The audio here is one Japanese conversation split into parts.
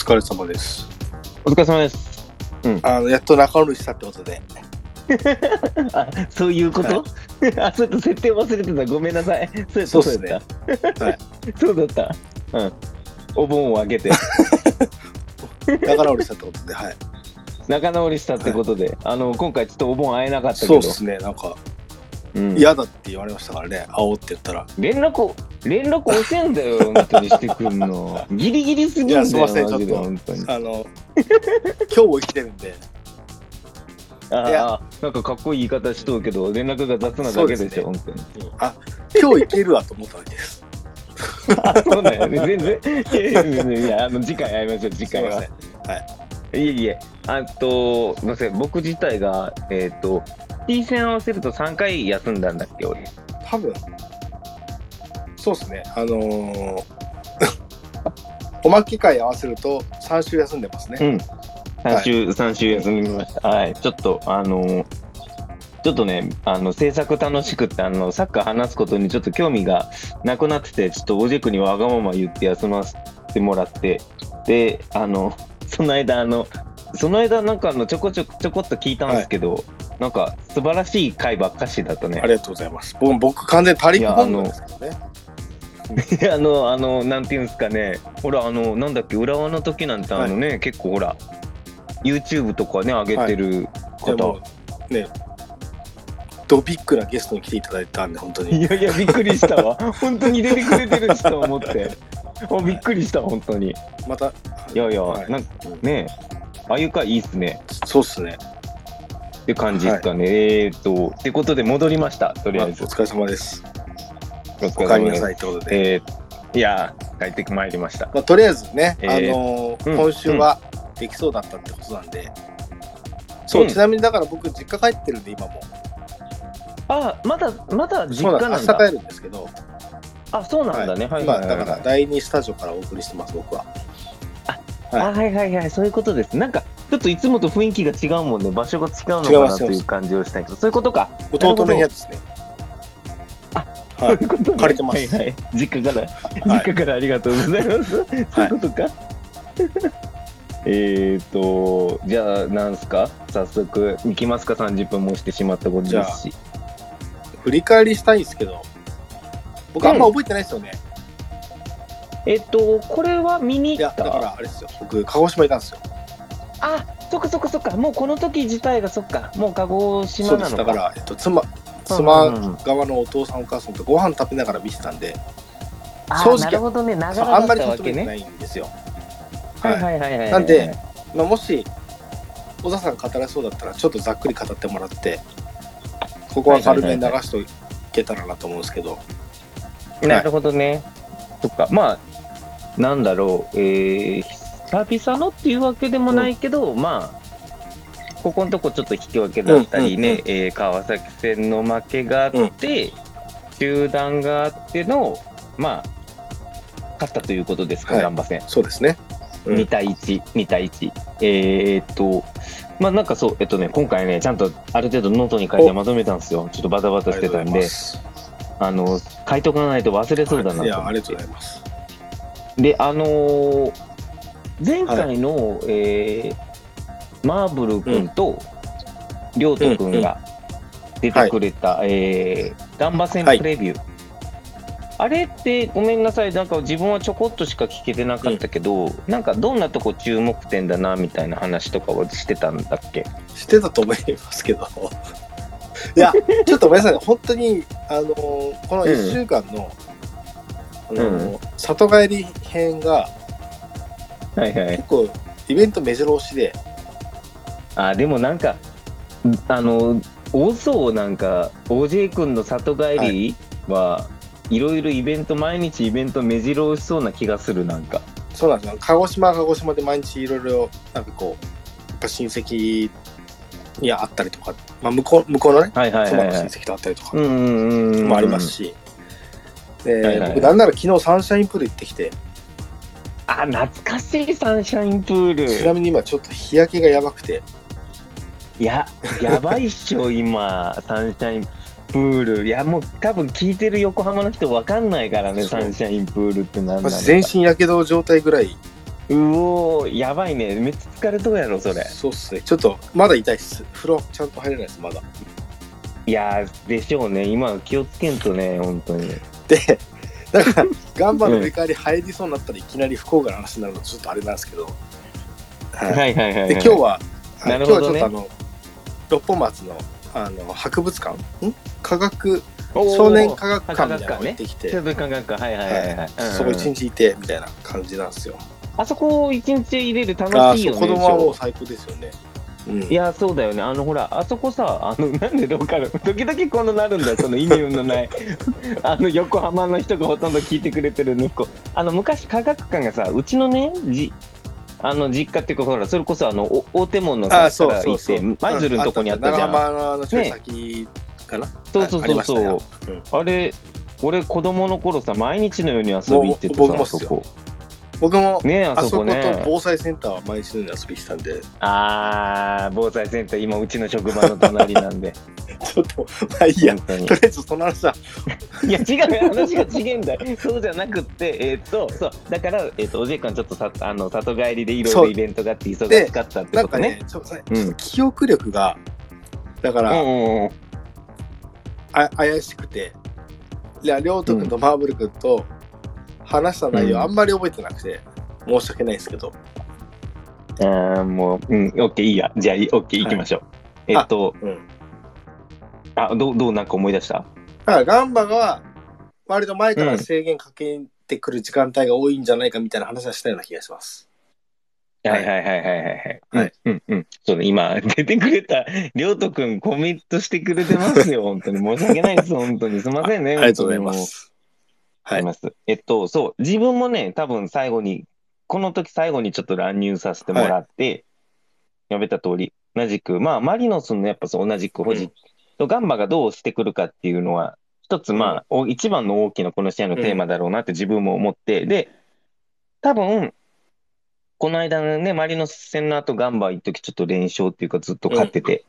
疲れ様です。お疲れ様です。あの、やっと仲直りしたってことで。あ、そういうこと、は あ、そうやった、設定忘れてた。ごめんなさい。そうやった、そうっすねやった。はい。そうだった。うん。お盆を開けて、仲直りしたってことで、はい。仲直りしたってことで、あの、今回ちょっとお盆会えなかったけど、そうですね。なんか、うん嫌だって言われましたからね。会おうって言ったら。連絡を、連絡遅えんだよ、本当にしてくんの。ギリギリすぎんだよ、マジで本当に。あの、今日も生きてるんで、あいやあ、なんかかっこいい言い方しとうけど、連絡が雑なだけでしょ、本当に。あ、今日行けるわと思ったわけです。あ、そうだよね。全然。いやいやいやいや、あの、次回会いましょう、次回は。はい。いえいえ、あと、すみません、僕自体が、えっ、と、T 戦合わせると3回休んだんだっけ、俺。多分、そうですね。あのー おまけ会合わせると3週休んでますね。うん。3週、三週休みました。はい。ちょっと、あのーちょっとね、あの、制作楽しくって、あの、サッカー話すことにちょっと興味がなくなってて、ちょっとおじくにわがまま言って休ませてもらって、で、あの、その間、あの、その間、なんかあの、ちょこちょこ、ちょこっと聞いたんですけど、なんか、素晴らしい回ばっかしだったねあ。りがとうございます。僕、僕完全に足りく本能ですけどね。い やあの、あの、なんていうんですかね、ほら、あの、なんだっけ、浦和の時なんて、あのね、結構ほら、YouTube とかね、上げてるで方、もね、ドビッグなゲストに来ていただいたんで、本当に。い、やいや、びっくりしたわ、本当に出てくれてるしと思って、あびっくりした、本当に。いまた、やいや、はいなんかね、ああいう回いいっすね、そうっすね。って感じですかね。えーっと、ってことで戻りました、とりまああえず。お疲れ様です。おお帰りなさいってことで。えーいや、帰ってまいりました。まあ、とりあえずね、えーあのーうん今週はできそうだったってことなんで。そう、うんちなみにだから僕、実家帰ってるんで、今も。あ、まだ、まだ実そう家なんだ。明日帰るんですけど、あ、そうなんだね。はい今、はいはいはいだから第2スタジオからお送りしてます、僕は。あはいはいはい、そういうことです。なんか、ちょっといつもと雰囲気が違うもんね、場所が違うのかなという感じをしたいけど、そういうことか。弟の部屋ですね。あはいそういうことね借りてますはいはい。実家から、はい実家からありがとうございます。そういうことか？えーと、じゃあ、なんすか？早速、行きますか ?30 分もしてしまったことですし。振り返りしたいんですけど、僕あんま覚えてないですよね。えっと、これは見にいや、行っただからあれですよ。僕、鹿児島いたんですよ。あ、そっかそっかそっか。もうこの時自体がそっか。もう鹿児島そうです。なのか。だから、えっと、妻うん側のお父さんお母さんとご飯食べながら見てたんで、あ正直なるほどね、あんまり求。めてないんですよ。はいはいはいはい。なんで、まあ、もし小田さん語れそうだったらちょっとざっくり語ってもらってここは軽めに流しておけたらなと思うんですけど、なるほどね。そっか。まあ、なんだろう、えー、久々のっていうわけでもないけど、まあ、ここのとこちょっと引き分けだったりね、えー川崎戦の負けがあって、中断があっての、まあ、勝ったということですか、はいガンバ戦。そうですね。うん2対1、2対1。えーっと、まあなんかそう、えっとね、今回ね、ちゃんとある程度ノートに書いてまとめたんですよ。ちょっとバタバタしてたんで、あの、書いとかないと忘れそうだなと思って。いやありがとうございます。で、あのー前回の、えーマーブル君と、りょうと君が出てくれた、えーガンバ戦プレビュー。あれって、ごめんなさい、なんか自分はちょこっとしか聞けてなかったけど、なんかどんなとこ注目点だなみたいな話とかはしてたんだっけ？してたと思いますけど。いやちょっとごめんなさい。本当にあのこの1週間の、あの里帰り編がはいはい。結構イベント目白押しであ、でもなんか、あの、多そうなんか、OJ 君の里帰りは、いろいろイベント、毎日イベント目白押しそうな気がする、なんか。そうなんですよ鹿児島は鹿児島で毎日いろいろなんかこうやっぱ親戚に会ったりとか、まあ、向こう向こうのねはいはい妻の親。戚と会ったりとか。もあります。し、僕なんなら昨日サンシャインプール行ってきてあ、懐かしいサンシャインプール。ちなみに今ちょっと日焼けがやばくていや、やばいっしょ、今、サンシャインプール。いや、もう多分聞いてる横浜の人わかんないからね、サンシャインプールって何なのか。まず全身やけど状態ぐらいうおー、やばいね。めっちゃ疲れとうやろ、それ。そうっすね。ちょっと、まだ痛いっす。風呂ちゃんと入れないです、まだ。いやー、でしょうね。今気をつけんとね、本当に。で、だから、ガンバの上代わり入りそうになったらいきなり不幸がな話になるのちょっとあれなんですけど。はい。はいはいはい、はい。で、今日は、あなるほどね今日はちょっとあの、六本松の、あの、博物館？ん？科学、少年科学館みたいなのね行ってきて、少年科学館、はいはいはいはい。はいうんうんそこ一日いて、みたいな感じなんですよ。あそこ一日入れる楽しいよね。子供はもう最高ですよね。うんーいや、そうだよね。あの、ほら、あそこさ、あの、なんでローカル、時々このなるんだよ、その意味のない。あの、横浜の人がほとんど聞いてくれてる息子。あの、昔科学館がさ、うちのね、じ、あの、実家っていうか、ほら、それこそ、あの、お大手門のさ、から行って、舞鶴のとこにあったじゃん。あの先かな？そうそうそうそうああれ、俺、子供の頃さ、毎日のように遊び行っててさ、そこ。僕も、ねえ、ああそこね。防災センターは毎日のように遊びに来たんで、あー、防災センター、今、うちの職場の隣なんで。ちょっと、まあいいや。とりあえずその話は、いや、違うよ、話が違うんだよ。そうじゃなくって、えーっと、そう、だから、えーっと、おじいかん、ちょっとさ、あの、里帰りでいろいろイベントがあって、忙しかったってことねなんかね。、ちょっうんと記憶力が、だから、うんうんうん。あ怪しくて、いや、りょうと君とマーブル君と話した内容、うんあんまり覚えてなくて、申し訳ないですけど、あーもう、うん、オッケー、いいや。じゃあ、いいオッケー、行きましょう。えーっと、うん。あ、どう、どうなんか思い出した？だから、ガンバが、割と前から制限かけてくる時間帯が多いんじゃないかみたいな話はしたような気がします。はいはいはいはいはいはい。はいうんうん。そうね、今、出てくれた、りょうとくんコミットしてくれてますよ、本当に。申し訳ないです、本当に。すいませんね。ありがとうございま本す。はい。えっと、そう、自分もね、多分最後に、この時最後にちょっと乱入させてもらって、やめた通り、同じく、まあ、マリノスのやっぱそう同じく保持うんとガンバがどうしてくるかっていうのは、一つ、まあ、お一番の大きなこの試合のテーマだろうなって自分も思って、で、多分、この間のね、マリノス戦の後、ガンバ一時ちょっと連勝っていうかずっと勝ってて、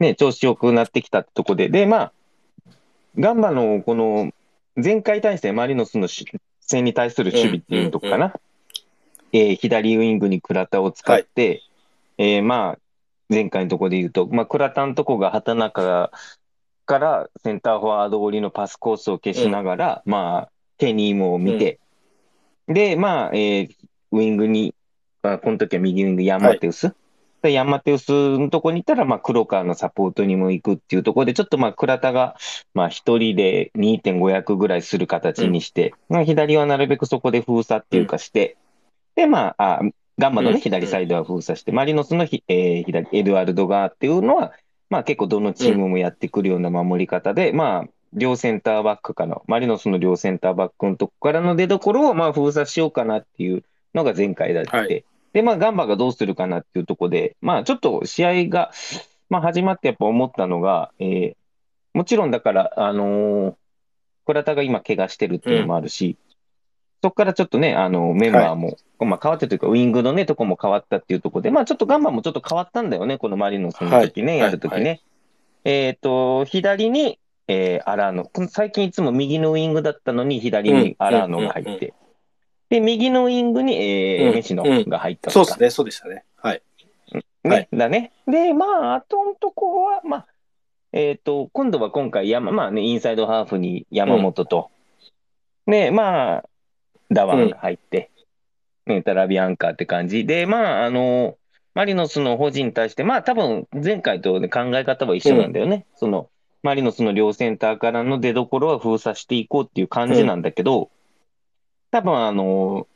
ね、調子良くなってきたってとこで、で、まあ、ガンバのこの前回対戦、マリノスのし戦に対する守備っていうとこかな。えー左ウィングに倉田を使って、えーまあ、前回のところで言うと、まあ、倉田のとこが畑中からセンターフォワード寄りのパスコースを消しながら、まあ、ケニーも見て、で、まあ、えーウィングに、まあ、この時は右ウィング、ヤンマテウス。でヤンマテウスのとこに行ったら、まあ、黒川のサポートにも行くっていうところで、ちょっとまあ、倉田が、まあ、一人で2.5役ぐらいする形にして、まあ、左はなるべくそこで封鎖っていうかして、で、まあ、あガンマのね、うん。左サイドは封鎖して、マリノスのひ、えー左、エドワルド側っていうのは、まあ結構どのチームもやってくるような守り方で、まあ、両センターバックからの、マリノスの両センターバックのとこからの出所を、まあ封鎖しようかなっていうのが前回だって、はいで、まあガンバがどうするかなっていうところで、まあちょっと試合が、まあ始まってやっぱ思ったのが、えーもちろんだから、あのー倉田が今怪我してるっていうのもあるし、そこからちょっとね、あの、メンバーも、まあ変わってというか、ウィングのね、とこも変わったっていうところで、まあちょっとガンバもちょっと変わったんだよね、このマリノスの時ね、はい。やる時ね。はえっと、左に、えー、アラーノ。最近いつも右のウィングだったのに、左にアラーノが入っうん。うん。て。で、右のウィングに、えーうんが入ったそうですね、そうでしたね。はい。ね、はい。だね。で、まあ、あとのとこは、まあ、えっと、今度は今回山、まあね、インサイドハーフに山本と、で、まあ、ダワンが入って、ね、タラビアンカーって感じ。で、まあ、あの、マリノスの保持に対して、まあ、多分前回と、ね、考え方は一緒なんだよね。その、マリノスの両センターからの出所は封鎖していこうっていう感じなんだけど、多分あの、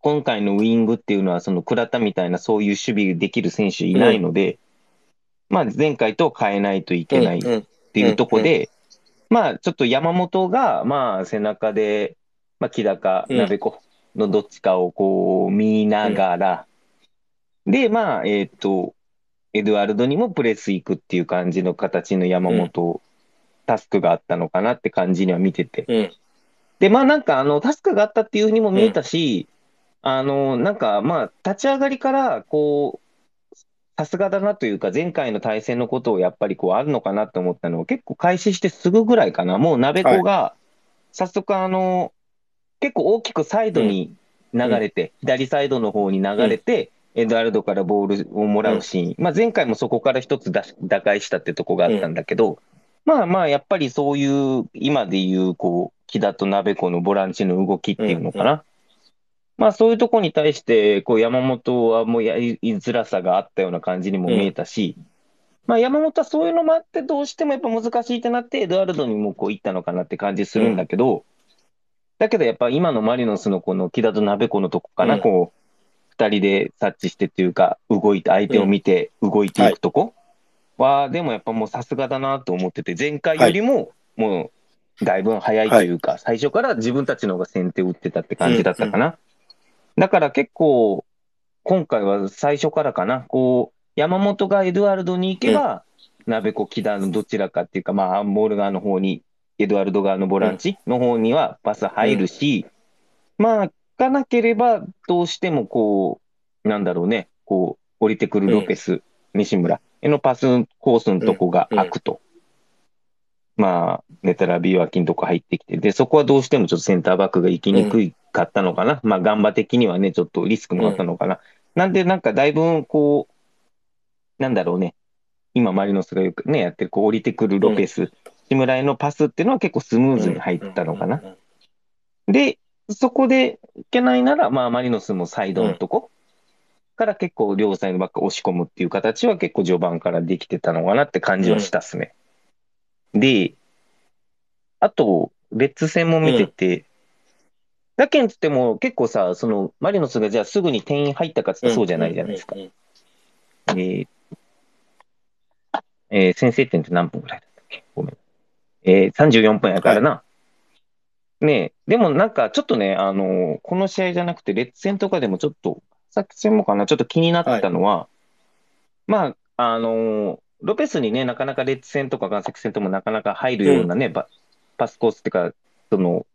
今回のウイングっていうのは、その倉田みたいなそういう守備できる選手いないので、まあ前回と変えないといけないっうんうん。ていうところで、まあちょっと山本が、まあ背中で、まあ木高、うん。鍋子のどっちかをこう見ながら、で、まあ、えっと、エドワルドにもプレス行くっていう感じの形の山本、タスクがあったのかなって感じには見てて。うんで、まあなんかあの、タスクがあったっていうふうにも見えたし、あの、なんかまあ、立ち上がりから、こう、さすがだなというか、前回の対戦のことをやっぱりこうあるのかなと思ったのは、結構開始してすぐぐらいかな。もう鍋子が、早速あの、結構大きくサイドに流れて、左サイドの方に流れて、エドワルドからボールをもらうシーン、まあ、前回もそこから一つ打打開したってとこがあったんだけど、まあまあ、やっぱりそういう、今でいう、こう、木田と鍋子のボランチの動きっていうのかな。まあそういうとこに対して、こう山本はもうやりづらさがあったような感じにも見えたし、まあ山本はそういうのもあって、どうしてもやっぱ難しいってなって、エドワルドにもこう行ったのかなって感じするんだけど、だけどやっぱ今のマリノスのこの木田と鍋子のとこかな、うん。こう、二人で察知してっていうか、動いて、相手を見て動いていくとこは、でもやっぱもうさすがだなと思ってて、前回よりももうだいぶ早いというか、最初から自分たちの方が先手を打ってたって感じだったかな。だから結構、今回は最初からかな、こう、山本がエドワルドに行けば、鍋子、木田のどちらかっていうか、まあ、アンボール側の方に、エドワルド側のボランチの方にはパス入るし、まあ、行かなければ、どうしてもこう、なんだろうね、こう、降りてくるロペス、西村へのパスコースのとこが開くと。まあ、ネタラビーワキのとこ入ってきて、で、そこはどうしてもちょっとセンターバックが行きにくかったのかな。まあ、ガンバ的にはね、ちょっとリスクもあったのかな。なんで、なんかだいぶ、こう、なんだろうね、今、マリノスがよくね、やってる、こう、降りてくるロペス、志村へのパスっていうのは結構スムーズに入ったのかな。で、そこでいけないなら、まあ、マリノスもサイドのとこから結構両サイドバック押し込むっていう形は結構序盤からできてたのかなって感じはしたっすね。で、あと、レッツ戦も見てて、だけんつっても結構さ、そのマリノスがじゃあすぐに点入ったかつってそうじゃないじゃないですか。うんうんえーえー先制点って何分ぐらいだったっけ？ごめん。えー、34分やからな。ねえ、でもなんかちょっとね、あのーこの試合じゃなくて、レッツ戦とかでもちょっと、さっき戦もかな、ちょっと気になったのは、まあ、あのーロペスにね、なかなかレッツ戦とか岩石戦ともなかなか入るようなね、ばパスコースっていうか、その、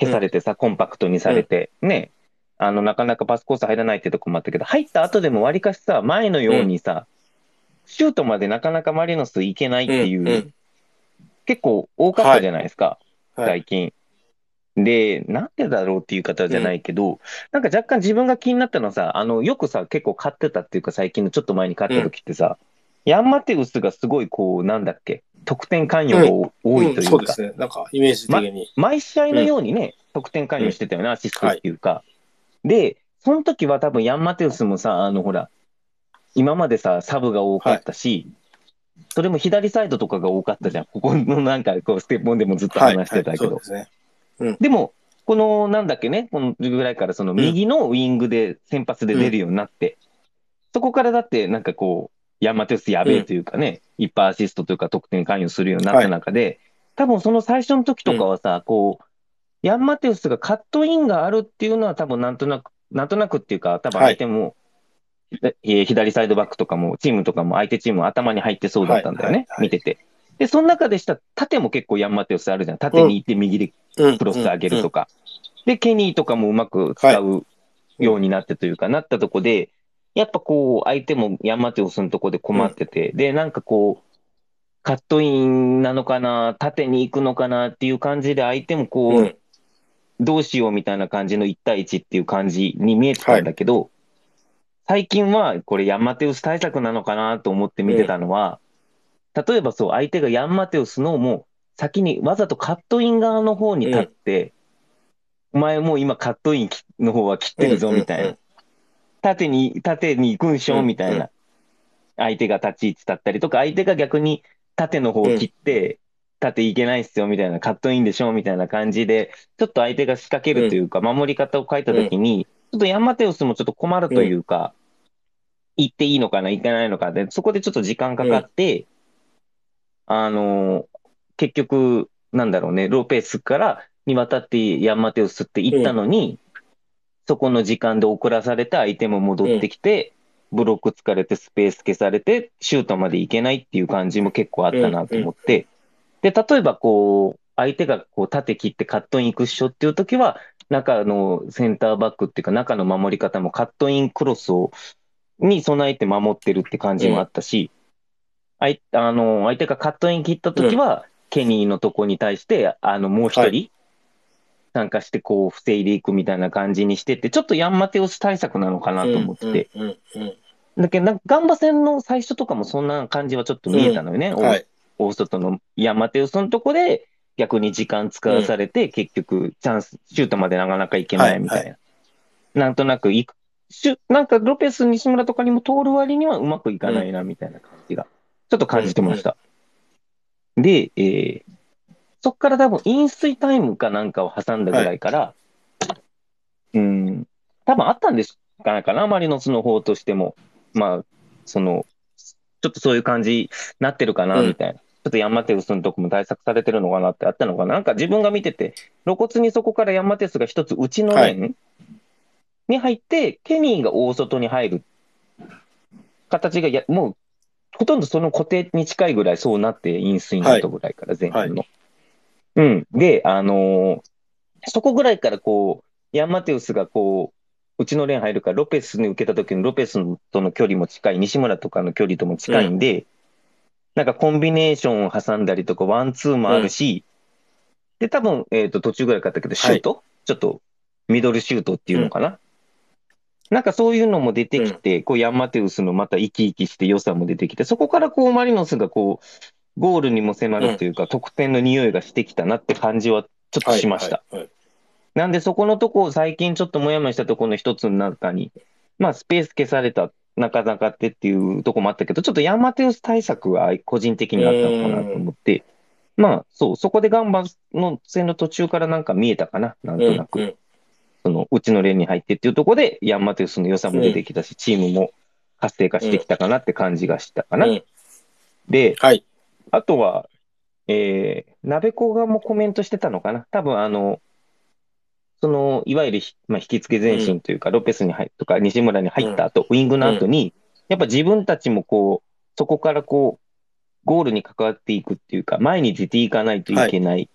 消されてさ、コンパクトにされて、ね、あの、なかなかパスコース入らないってとこもあったけど、入った後でもわりかしさ、前のようにさ、シュートまでなかなかマリノス行けないっていう、うん。うん。結構多かったじゃないですか、はい。最近。で、なんでだろうっていう方じゃないけど、なんか若干自分が気になったのはさ、あの、よくさ、結構買ってたっていうか、最近のちょっと前に買った時ってさ、ヤンマテウスがすごいこう、なんだっけ、得点関与がお多いというか、そうですね。なんか、イメージ的に。毎試合のようにね、得点関与してたよね、アシストっていうか。で、その時は多分ヤンマテウスもさ、あの、ほら、今までさ、サブが多かったし、それも左サイドとかが多かったじゃん。ここのなんか、こう、ステップオンでもずっとはい。話してたけどで。も、この、なんだっけね、このぐらいからその右のウィングで先発で出るようになって、そこからだってなんかこう、ヤンマテウスやべえというかね、いっぱいアシストというか得点関与するようになった中で、多分その最初の時とかはさ、こう、ヤンマテウスがカットインがあるっていうのは多分なんとなく、なんとなくっていうか、多分相手も、えー左サイドバックとかも、チームとかも相手チームも頭に入ってそうだったんだよね、はいはいはい。見てて。で、その中でしたら縦も結構ヤンマテウスあるじゃん。縦に行って右でうん。クロス上げるとか。で、ケニーとかもうまく使うようになってというか、なったとこで、やっぱこう、相手もヤンマテウスのとこで困ってて、で、なんかこう、カットインなのかな、縦に行くのかなっていう感じで、相手もこう、うん。どうしようみたいな感じの1対1っていう感じに見えてたんだけど、最近はこれヤンマテウス対策なのかなと思って見てたのは、例えばそう、相手がヤンマテウスのもう先にわざとカットイン側の方に立って、お前もう今カットインの方は切ってるぞみたいな。縦に、縦に行くんしょみたいな。相手が立ち位置だったりとか、相手が逆に縦の方を切って、縦いけないっすよみたいな、カットインでしょみたいな感じで、ちょっと相手が仕掛けるというか、守り方を変えたときに、ちょっとヤンマテウスもちょっと困るというか、行っていいのかな、行けないのかで、そこでちょっと時間かかって、あのー結局、なんだろうね、ロペスからに渡ってヤンマテウスって行ったのに、そこの時間で遅らされて相手も戻ってきて、ブロック疲れてスペース消されて、シュートまで行けないっていう感じも結構あったなと思って、で、例えばこう、相手がこう縦切ってカットイン行くっしょっていう時は、中のセンターバックっていうか中の守り方もカットインクロスを、に備えて守ってるって感じもあったし、あいあの、相手がカットイン切った時は、ケニーのとこに対して、あの、もう一人、参加してこう防いでいくみたいな感じにしてて、ちょっとヤンマテウス対策なのかなと思ってて。うんうんうんだけど、なんかガンバ戦の最初とかもそんな感じはちょっと見えたのよね。うんはい。大外のヤンマテウスのとこで逆に時間使わされて、結局チャンス、シュートまでなかなかいけないみたいな。はなんとなくいく、なんかロペス、西村とかにも通る割にはうまくいかないなみたいな感じが、ちょっと感じてました。で、えーそっから多分飲水タイムかなんかを挟んだぐらいから、うん、多分あったんですかないかな、マリノスの方としても。まあ、その、ちょっとそういう感じになってるかな、うんみたいな。ちょっとヤンマテウスのとこも対策されてるのかなってあったのかな。なんか自分が見てて、露骨にそこからヤンマテウスが一つ内のレーンに入って、ケニーが大外に入る形がや、もう、ほとんどその固定に近いぐらいそうなって、飲水の後ぐらいから前半の。うん。で、あのーそこぐらいからこう、ヤンマテウスがこう、うちのレーン入るから、ロペスに受けた時のロペスとの距離も近い、西村とかの距離とも近いんで、なんかコンビネーションを挟んだりとか、ワンツーもあるし、で、多分、えっ、と、途中ぐらいかったけど、シュート、ちょっと、ミドルシュートっていうのかな、なんかそういうのも出てきて、こう、ヤンマテウスのまた生き生きして良さも出てきて、そこからこう、マリノスがこう、ゴールにも迫るというか、得点の匂いがしてきたなって感じはちょっとしました。はいはいなんでそこのとこを最近ちょっともやもやしたところの一つの中に、まあスペース消された、なかなかってっていうとこもあったけど、ちょっとヤンマテウス対策は個人的にあったのかなと思って、まあそう、そこでガンバの戦の途中からなんか見えたかな、なんとなく。うんうんそのうちの連に入ってっていうところで、ヤンマテウスの良さも出てきたし、チームも活性化してきたかなって感じがしたかな。うんで、はい。あとは、えー、鍋子がもコメントしてたのかな？多分あの、その、いわゆるひ、まあ、引き付け前進というか、ロペスに入っとか、西村に入った後、ウィングの後に、やっぱ自分たちもこう、そこからこう、ゴールに関わっていくっていうか、前に出ていかないといけない。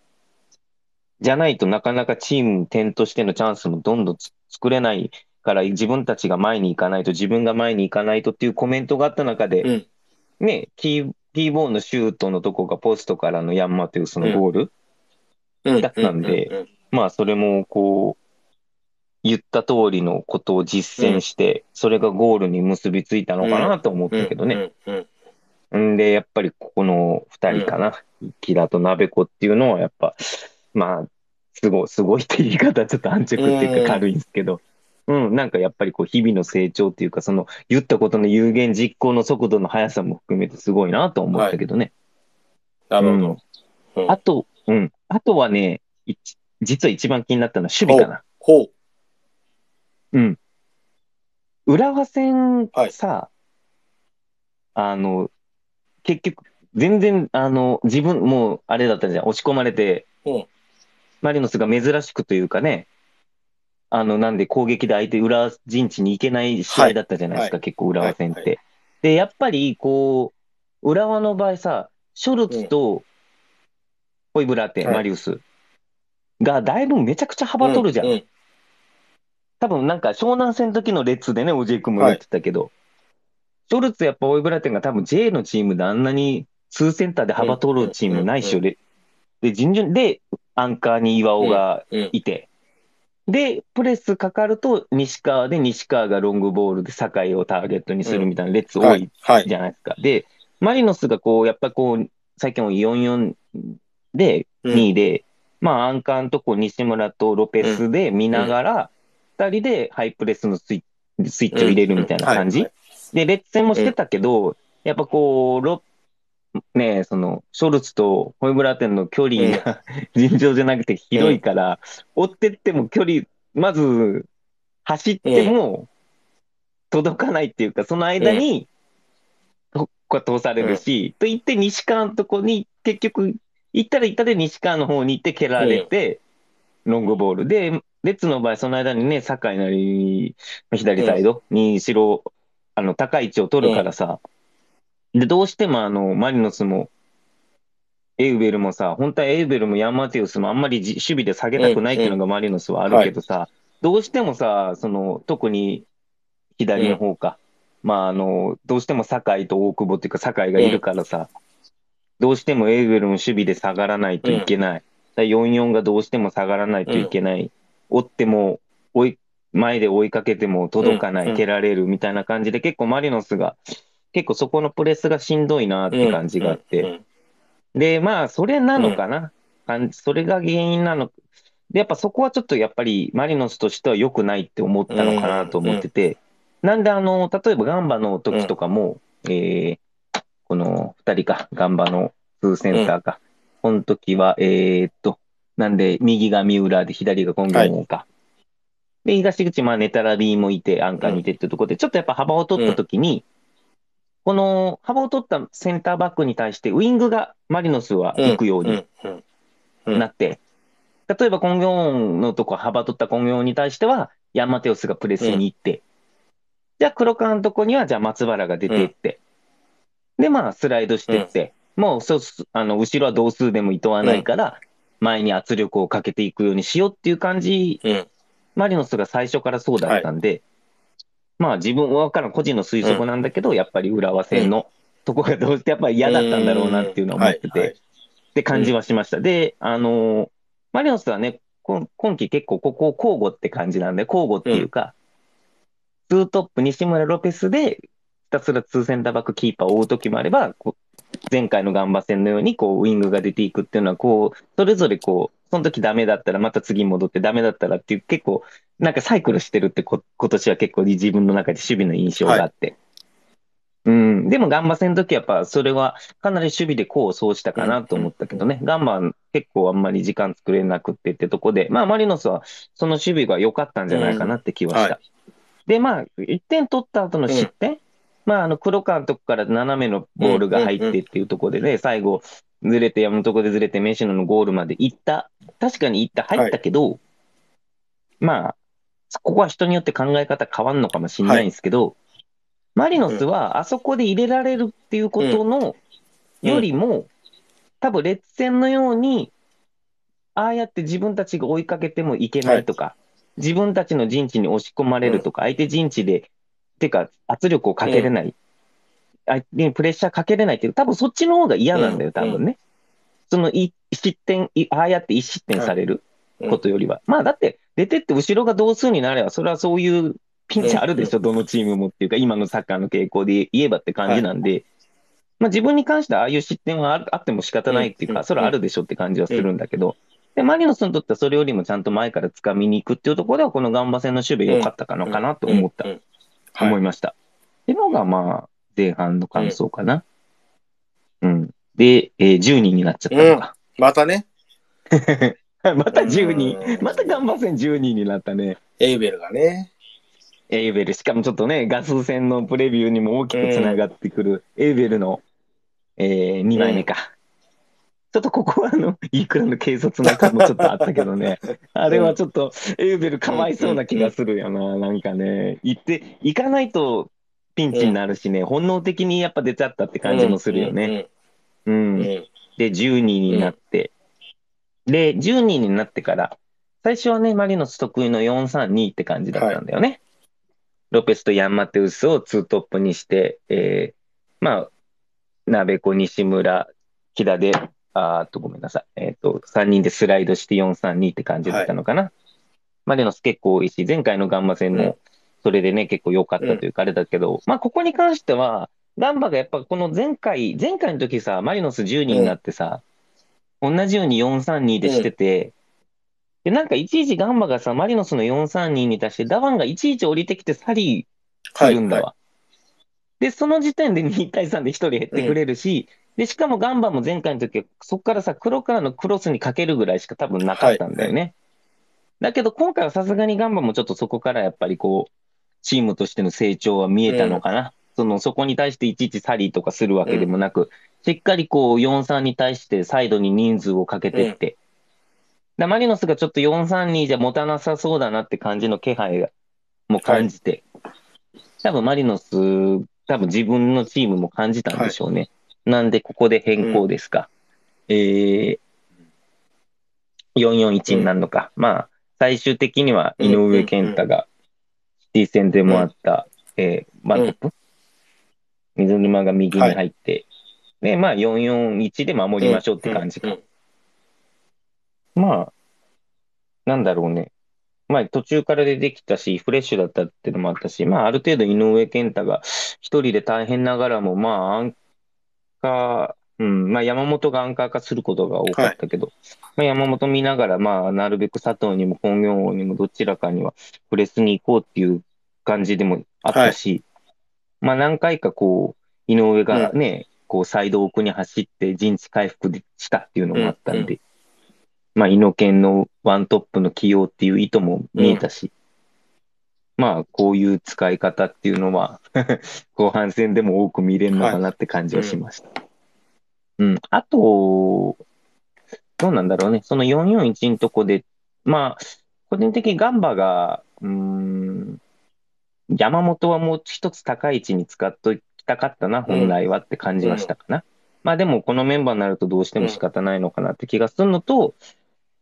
じゃないとなかなかチーム点としてのチャンスもどんどんつ作れないから、自分たちが前に行かないと、自分が前に行かないとっていうコメントがあった中で、うん。ね、キー、キーボーンのシュートのとこがポストからのヤンマテウスのゴール、うん。だったんでうん。うん。まあ、それも、こう、言った通りのことを実践して、それがゴールに結びついたのかなと思ったけどね。。うん。で、やっぱりここの二人かな。木田と鍋子っていうのは、やっぱ、まあ、すごい、すごいって言い方はちょっと安直っていううん。か軽いんですけど、うん、なんかやっぱりこう、日々の成長っていうか、その、言ったことの有言実行の速度の速さも含めてすごいなと思ったけどね。なるほど。うんあと、うん。あとはね、い実は一番気になったのは守備かな。ほう。うん。浦和戦はいさ、あの、結局、全然、あの、自分、もう、あれだったじゃん。押し込まれて、うんマリノスが珍しくというかね、あの、なんで攻撃で相手、浦和陣地に行けない試合だったじゃないですか、はい。結構浦和戦って。はい。はで、やっぱり、こう、浦和の場合さ、ショルツと、ホイブラーテマリウスが、だいぶめちゃくちゃ幅取るじゃん。うん多分なんか湘南戦の時の列でね、おじい君も言ってたけど、ショルツやっぱオイブラテンが多分 J のチームであんなに2センターで幅取るチームないっしょ。うんで、で、順々で、アンカーに岩尾がうん。いて、で、プレスかかると西川で西川がロングボールで酒井をターゲットにするみたいな列多はい。じゃないですか。で、マリノスがこう、やっぱこう、最近も4-4で、うん2位で、まあ、アンカーのとこ西村とロペスで見ながら、二人でハイプレスのスイッチを入れるみたいな感じ。で、列戦もしてたけど、やっぱこう、ロねえ、その、ショルツとホイブラーテンの距離が尋常じゃなくて広いから、追ってっても距離、まず、走っても、届かないっていうか、その間に、通されるし、と言って西川のとこに、結局、行ったら行ったで西川の方に行って蹴られて、ロングボール。で、列の場合、その間にね、酒井なり、左サイドにしろ、あの、高い位置を取るからさ、で、どうしてもあの、マリノスも、エウベルもさ、本当はエウベルもヤンマテウスもあんまりじ守備で下げたくないっていうのがマリノスはあるけどさ、どうしてもさ、その、特に左の方か、まああの、どうしても酒井と大久保っていうか酒井がいるからさ、どうしてもエウベルの守備で下がらないといけない。4-4がどうしても下がらないといけない。追っても、追い、前で追いかけても届かない、うん。蹴られるみたいな感じで、結構マリノスが、結構そこのプレスがしんどいなって感じがあって、うんで、まあ、それなのかな。感じそれが原因なの。で、やっぱそこはちょっとやっぱりマリノスとしては良くないって思ったのかなと思ってて、なんであの、例えばガンバの時とかも、えー、この二人か、ガンバのツーセンターか。この時は、えーっと、なんで、右が三浦で左がコンゴンか。で、東口、まあ、ネタラビーもいて、アンカーにいてっていうところで、ちょっとやっぱ幅を取った時に、この幅を取ったセンターバックに対して、ウイングがマリノスは行くようになって、例えばコンギョンのとこ幅取ったコンギョンに対しては、ヤンマテウスがプレスに行って、じゃあ黒川のとこには、じゃあ松原が出てって、で、まあスライドしてって、もうそあの、後ろは同数でも厭わないから、前に圧力をかけていくようにしようっていう感じ、うん。マリノスが最初からそうだったんで、まあ自分はからん個人の推測なんだけど、やっぱり浦和戦のとこがどうしてやっぱり嫌だったんだろうなっていうのを思ってて、はいはい。って感じはしました。で、あのーマリノスはね、今今季結構ここを交互って感じなんで、交互っていうか、ツートップ西村ロペスで、ひたすらツーセンターバックキーパーを追う時もあれば、前回のガンバ戦のように、こう、ウイングが出ていくっていうのは、こう、それぞれこう、その時ダメだったらまた次戻ってダメだったらっていう、結構、なんかサイクルしてるってこ今年は結構自分の中で守備の印象があって。うん。でもガンバ戦の時はやっぱそれはかなり守備で功を奏したかなと思ったけどね。ガンバは結構あんまり時間作れなくってってとこで、まあマリノスはその守備が良かったんじゃないかなって気はした。うんはで、まあ1点取った後の失点、まああの黒川のとこから斜めのボールが入ってっていうところでね、最後ずれて山のとこでずれてメシノのゴールまで行った。確かに行った、入ったけど、まあ、ここは人によって考え方変わるのかもしれないんですけど、マリノスはあそこで入れられるっていうことの、うん。よりも、多分劣戦のように、ああやって自分たちが追いかけてもいけないとか、自分たちの陣地に押し込まれるとか、相手陣地で、てか圧力をかけれない、相手にプレッシャーかけれないっていう、多分そっちの方が嫌なんだよ、うん。多分ね。そのい失点、いああやって一失点されることよりは。まあだって、出てって後ろが同数になれば、それはそういうピンチあるでしょ、どのチームもっていうか、今のサッカーの傾向で言えばって感じなんで、まあ自分に関してはああいう失点はああっても仕方ないっていうか、うん。それはあるでしょって感じはするんだけど、で、マリノスにとってはそれよりもちゃんと前から掴みに行くっていうところでは、このガンバ戦の守備良かったかのかなと思った、思いました。っていうのがまあ、前半の感想かな。うん。で、えー10人になっちゃったのか。またね、また10人う。んまたガンバ戦10人になったね。エイベルがね、エイベル、しかもちょっとね、ガス戦のプレビューにも大きくつながってくる、エイベルの、え2枚目か。ちょっとここはあの、いくらの軽率な感もちょっとあったけどね。あれはちょっと、エイベルかわいそうな気がするよな。なんかね、行って、行かないとピンチになるしね、本能的にやっぱ出ちゃったって感じもするよね。ううん。で、10人になって、で、10人になってから、最初はね、マリノス得意の4-3-2って感じだったんだよね。ロペスとヤンマテウスをツートップにして、えー、まあ、鍋子、西村、木田で、あーっとごめんなさい。えっ、と、3人でスライドして4-3-2って感じだったのかな。マリノス結構多いし、前回のガンマ戦うんも、それでね、結構良かったというか、あれだけど、まあ、ここに関しては、ガンバがやっぱこの前回、前回の時さ、マリノス10人になってさ、同じように4-3-2でしてて、で、なんかいちいちガンバがさ、マリノスの4-3-2に対して、ダワンがいちいち降りてきてサリーするんだわ。で、その時点で2対3で1人減ってくれるし、で、しかもガンバも前回の時は、そこからさ、黒からのクロスにかけるぐらいしか多分なかったんだよね。だけど今回はさすがにガンバもちょっとそこからやっぱりこう、チームとしての成長は見えたのかな。その、そこに対していちいちサリーとかするわけでもなく、しっかりこう、4-3に対してサイドに人数をかけてって、だマリノスがちょっと4-3-2じゃ持たなさそうだなって感じの気配が、もう感じて、多分マリノス、多分自分のチームも感じたんでしょうね。なんでここで変更ですか。えー、441になるのか。まあ、最終的には井上健太が、シティ戦でもあった、えー、マントップ、水沼が右に入って、で、まあ、441で守りましょうって感じか。まあ、なんだろうね。まあ、途中から出てきたし、フレッシュだったっていうのもあったし、まあ、ある程度井上健太が一人で大変ながらも、まあ、アンカー、うん、まあ、山本がアンカー化することが多かったけど、まあ、山本見ながら、まあ、なるべく佐藤にも本業にもどちらかにはプレスに行こうっていう感じでもあったし、まあ、何回かこう、井上がね、こう、サイド奥に走って陣地回復したっていうのもあったんで、まあ、イノケンのワントップの起用っていう意図も見えたし、まあ、こういう使い方っていうのは 後半戦でも多く見れるのかなって感じはしました。うん。あと、どうなんだろうね。その441のとこで、まあ、個人的にガンバが、うーん、山本はもう一つ高い位置に使っときたかったな、本来はって感じはしたかな。まあでも、このメンバーになるとどうしても仕方ないのかなって気がするのと、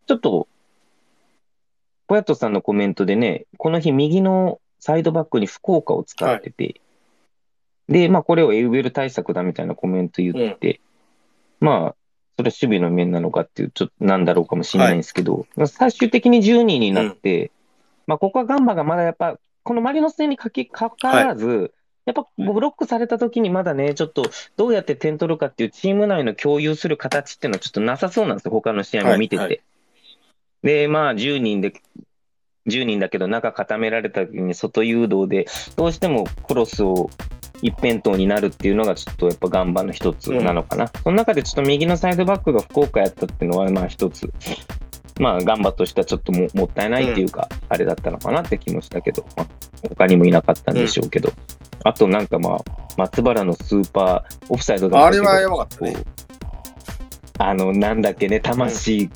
ちょっと、ポヤトさんのコメントでね、この日右のサイドバックに福岡を使ってて、で、まあこれをエウベル対策だみたいなコメント言ってて、まあ、それは守備の面なのかっていう、ちょっとなんだろうかもしれないんですけど、最終的に10人になって、まあここはガンバがまだやっぱ、このマリノス戦にかけ、かからず、やっぱブロックされた時にまだね、ちょっとどうやって点取るかっていうチーム内の共有する形っていうのはちょっとなさそうなんですよ、他の試合も見てて。はいはい。で、まあ10人で、10人だけど中固められた時に外誘導で、どうしてもクロスを一辺倒になるっていうのがちょっとやっぱガンバの一つなのかな。その中でちょっと右のサイドバックが福岡やったっていうのはまあ一つ、まあガンバとしてはちょっとももったいないっていうか、あれだったのかなって気もしたけど、まあ、他にもいなかったんでしょうけど、あとなんかまあ、松原のスーパーオフサイドだったけどあれはやばかったね。あの、なんだっけね、魂、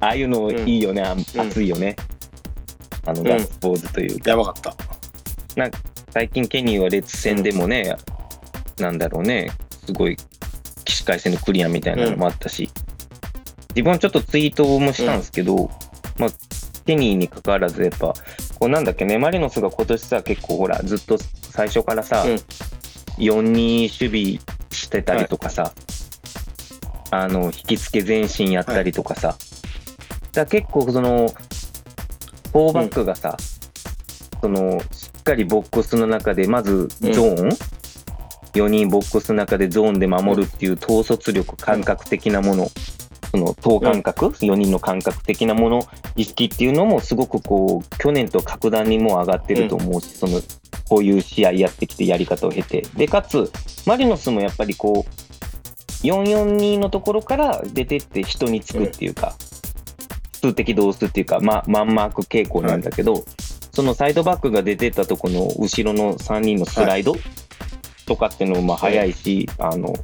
ああいうのいいよね、あ熱いよね。あの、んガッツポーズというか、やばかった。最近ケニーは列戦でもね、なんだろうね、すごい起死回生のクリアみたいなのもあったし、自分はちょっとツイートもしたんですけど、まあ、ケニーに関わらずやっぱ、こうなんだっけね、マリノスが今年さ、結構ほら、ずっと最初からさ、うん。4-2守備してたりとかさ、あの、引き付け前進やったりとかさ、だから結構その、フォーバックがさ、その、しっかりボックスの中で、まずゾーン、4人ボックスの中でゾーンで守るっていう統率力、感覚的なもの、その等間隔、4人の感覚的なもの、意識っていうのもすごくこう、去年と格段にもう上がってると思うし、その、こういう試合やってきてやり方を経て。で、かつ、マリノスもやっぱりこう、442のところから出てって人につくっていうか、数的同数っていうか、ま、マンマーク傾向なんだけど、そのサイドバックが出てったところの後ろの3人のスライドとかっていうのもまあ速いし、あの、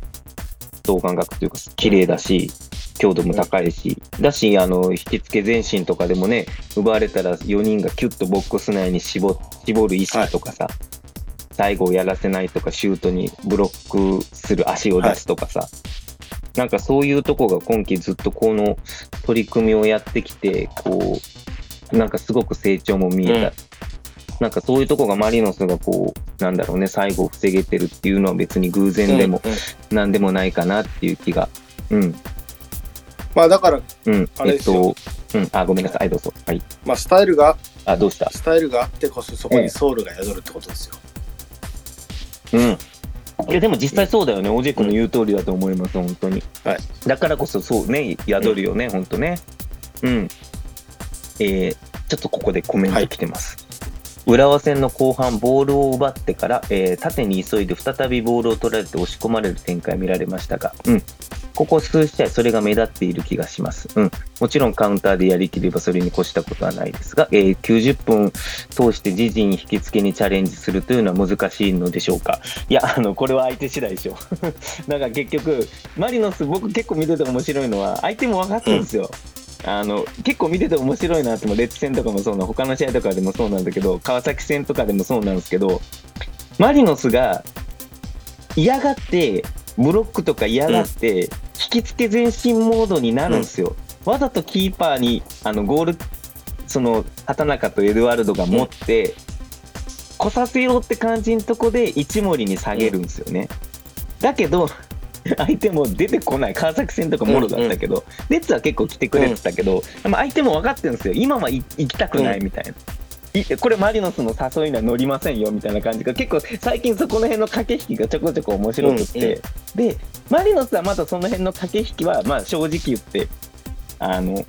等間隔というか綺麗だし、強度も高いし、だし、あの、引き付け前進とかでもね、奪われたら4人がキュッとボックス内に絞絞る意識とかさ、最後をやらせないとか、シュートにブロックする足を出すとかさ、なんかそういうとこが今季ずっとこの取り組みをやってきて、こう、なんかすごく成長も見えた。なんかそういうとこがマリノスがこう、なんだろうね、最後を防げてるっていうのは別に偶然でもうんうんなんでもないかなっていう気が。うん、まあだから、うん、えっあれですよと、うん、あ、ごめんなさい、はいどうぞ。はい。まあスタイルが、あ、どうした？スタイルがあってこそそこにソウルが宿るってことですよ。うん。いや、でも実際そうだよね。オジェ君の言う通りだと思います、本当に。はい。だからこそ、そうね、宿るよね、本当ね。うん。えー、ちょっとここでコメント来てます。浦和戦の後半、ボールを奪ってから、えー縦に急いで再びボールを取られて押し込まれる展開見られましたが、うん。ここ数試合、それが目立っている気がします。うん。もちろんカウンターでやりきればそれに越したことはないですが、えー90分通して自陣引き付けにチャレンジするというのは難しいのでしょうか。いや、あの、これは相手次第でしょ。なんか結局、マリノス、僕結構見てて面白いのは、相手も分かってるんですよ。あの結構見てて面白いなってもレッツ戦とかもそうな他の試合とかでもそうなんだけど川崎戦とかでもそうなんですけどマリノスが嫌がってブロックとか嫌がって、引き付け前進モードになるんですよ、わざとキーパーにあのゴールその畑中とエドワルドが持って、来させようって感じのとこで一森に下げるんですよね、だけど相手も出てこない。川崎戦とかもろだったけど、レッツは結構来てくれてたけど、でも相手も分かってるんですよ。今はい行きたくないみたいな。いこれマリノスの誘いには乗りませんよみたいな感じが結構最近そこの辺の駆け引きがちょこちょこ面白くって、でマリノスはまだその辺の駆け引きはまあ正直言ってあの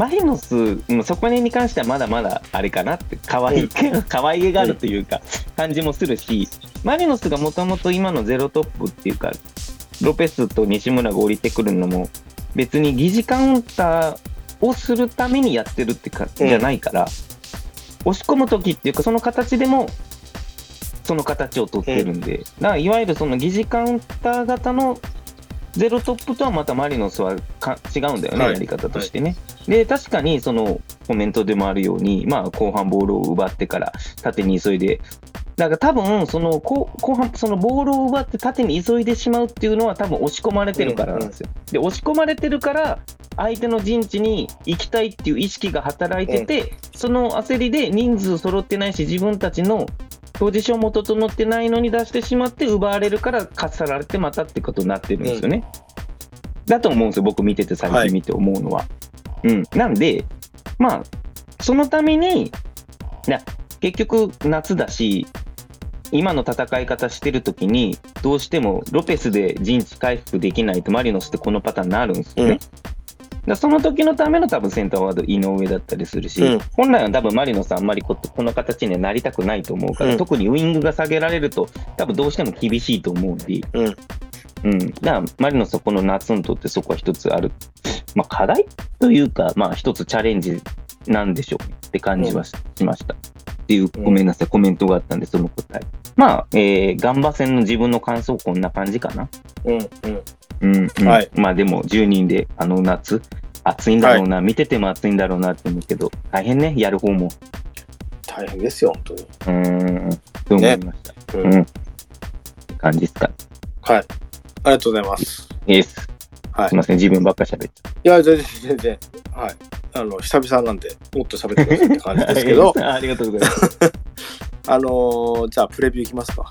マリノス、うんそこに関してはまだまだあれかなって可愛い、可愛げがあるというか感じもするしマリノスがもともと今のゼロトップっていうかロペスと西村が降りてくるのも別に疑似カウンターをするためにやってるってか、うんじゃないから押し込む時っていうかその形でもその形を取ってるんで、だからいわゆるその疑似カウンター型のゼロトップとはまたマリノスはか違うんだよね、はいやり方としてね。で、確かにそのコメントでもあるように、まあ、後半ボールを奪ってから縦に急いで、だから多分その後後半、そのボールを奪って縦に急いでしまうっていうのは多分押し込まれてるからなんですよ。で、押し込まれてるから、相手の陣地に行きたいっていう意識が働いてて、その焦りで人数揃ってないし、自分たちのポジションも整ってないのに出してしまって奪われるからかっさられてまたってことになってるんですよね。だと思うんですよ、僕見てて最近見て思うのは。うん。なんで、まあ、そのために、いや結局夏だし、今の戦い方してるときに、どうしてもロペスで陣地回復できないとマリノスってこのパターンになるんですよね。うん。その時のための多分センターワード井上だったりするし、うん。本来は多分マリノスあんまりここの形にはなりたくないと思うから、うん。特にウイングが下げられると多分どうしても厳しいと思うんで、うん。うん、だからマリノスはこの夏にとってそこは一つある、まあ、課題というか、まあ、一つチャレンジなんでしょうねって感じはし,、ました。っていう、ごめんなさい、コメントがあったんで、その答え。まあ、えー、ガンバ戦の自分の感想、こんな感じかな。うんうんうん、うんはいまあでも、10人で、あの夏、暑いんだろうな、見てても暑いんだろうなって思うけど、大変ね、やる方も。大変ですよ、本当に。うーん、と思いました。ううんん。って感じですか。はい。ありがとうございます。いいです。はいすい。ません、自分ばっか喋って。いや、全然、全然。はい。あの、久々なんで、もっと喋ってくださいって感じですけど、ありがとうございます。あのーじゃあ、プレビューいきますか。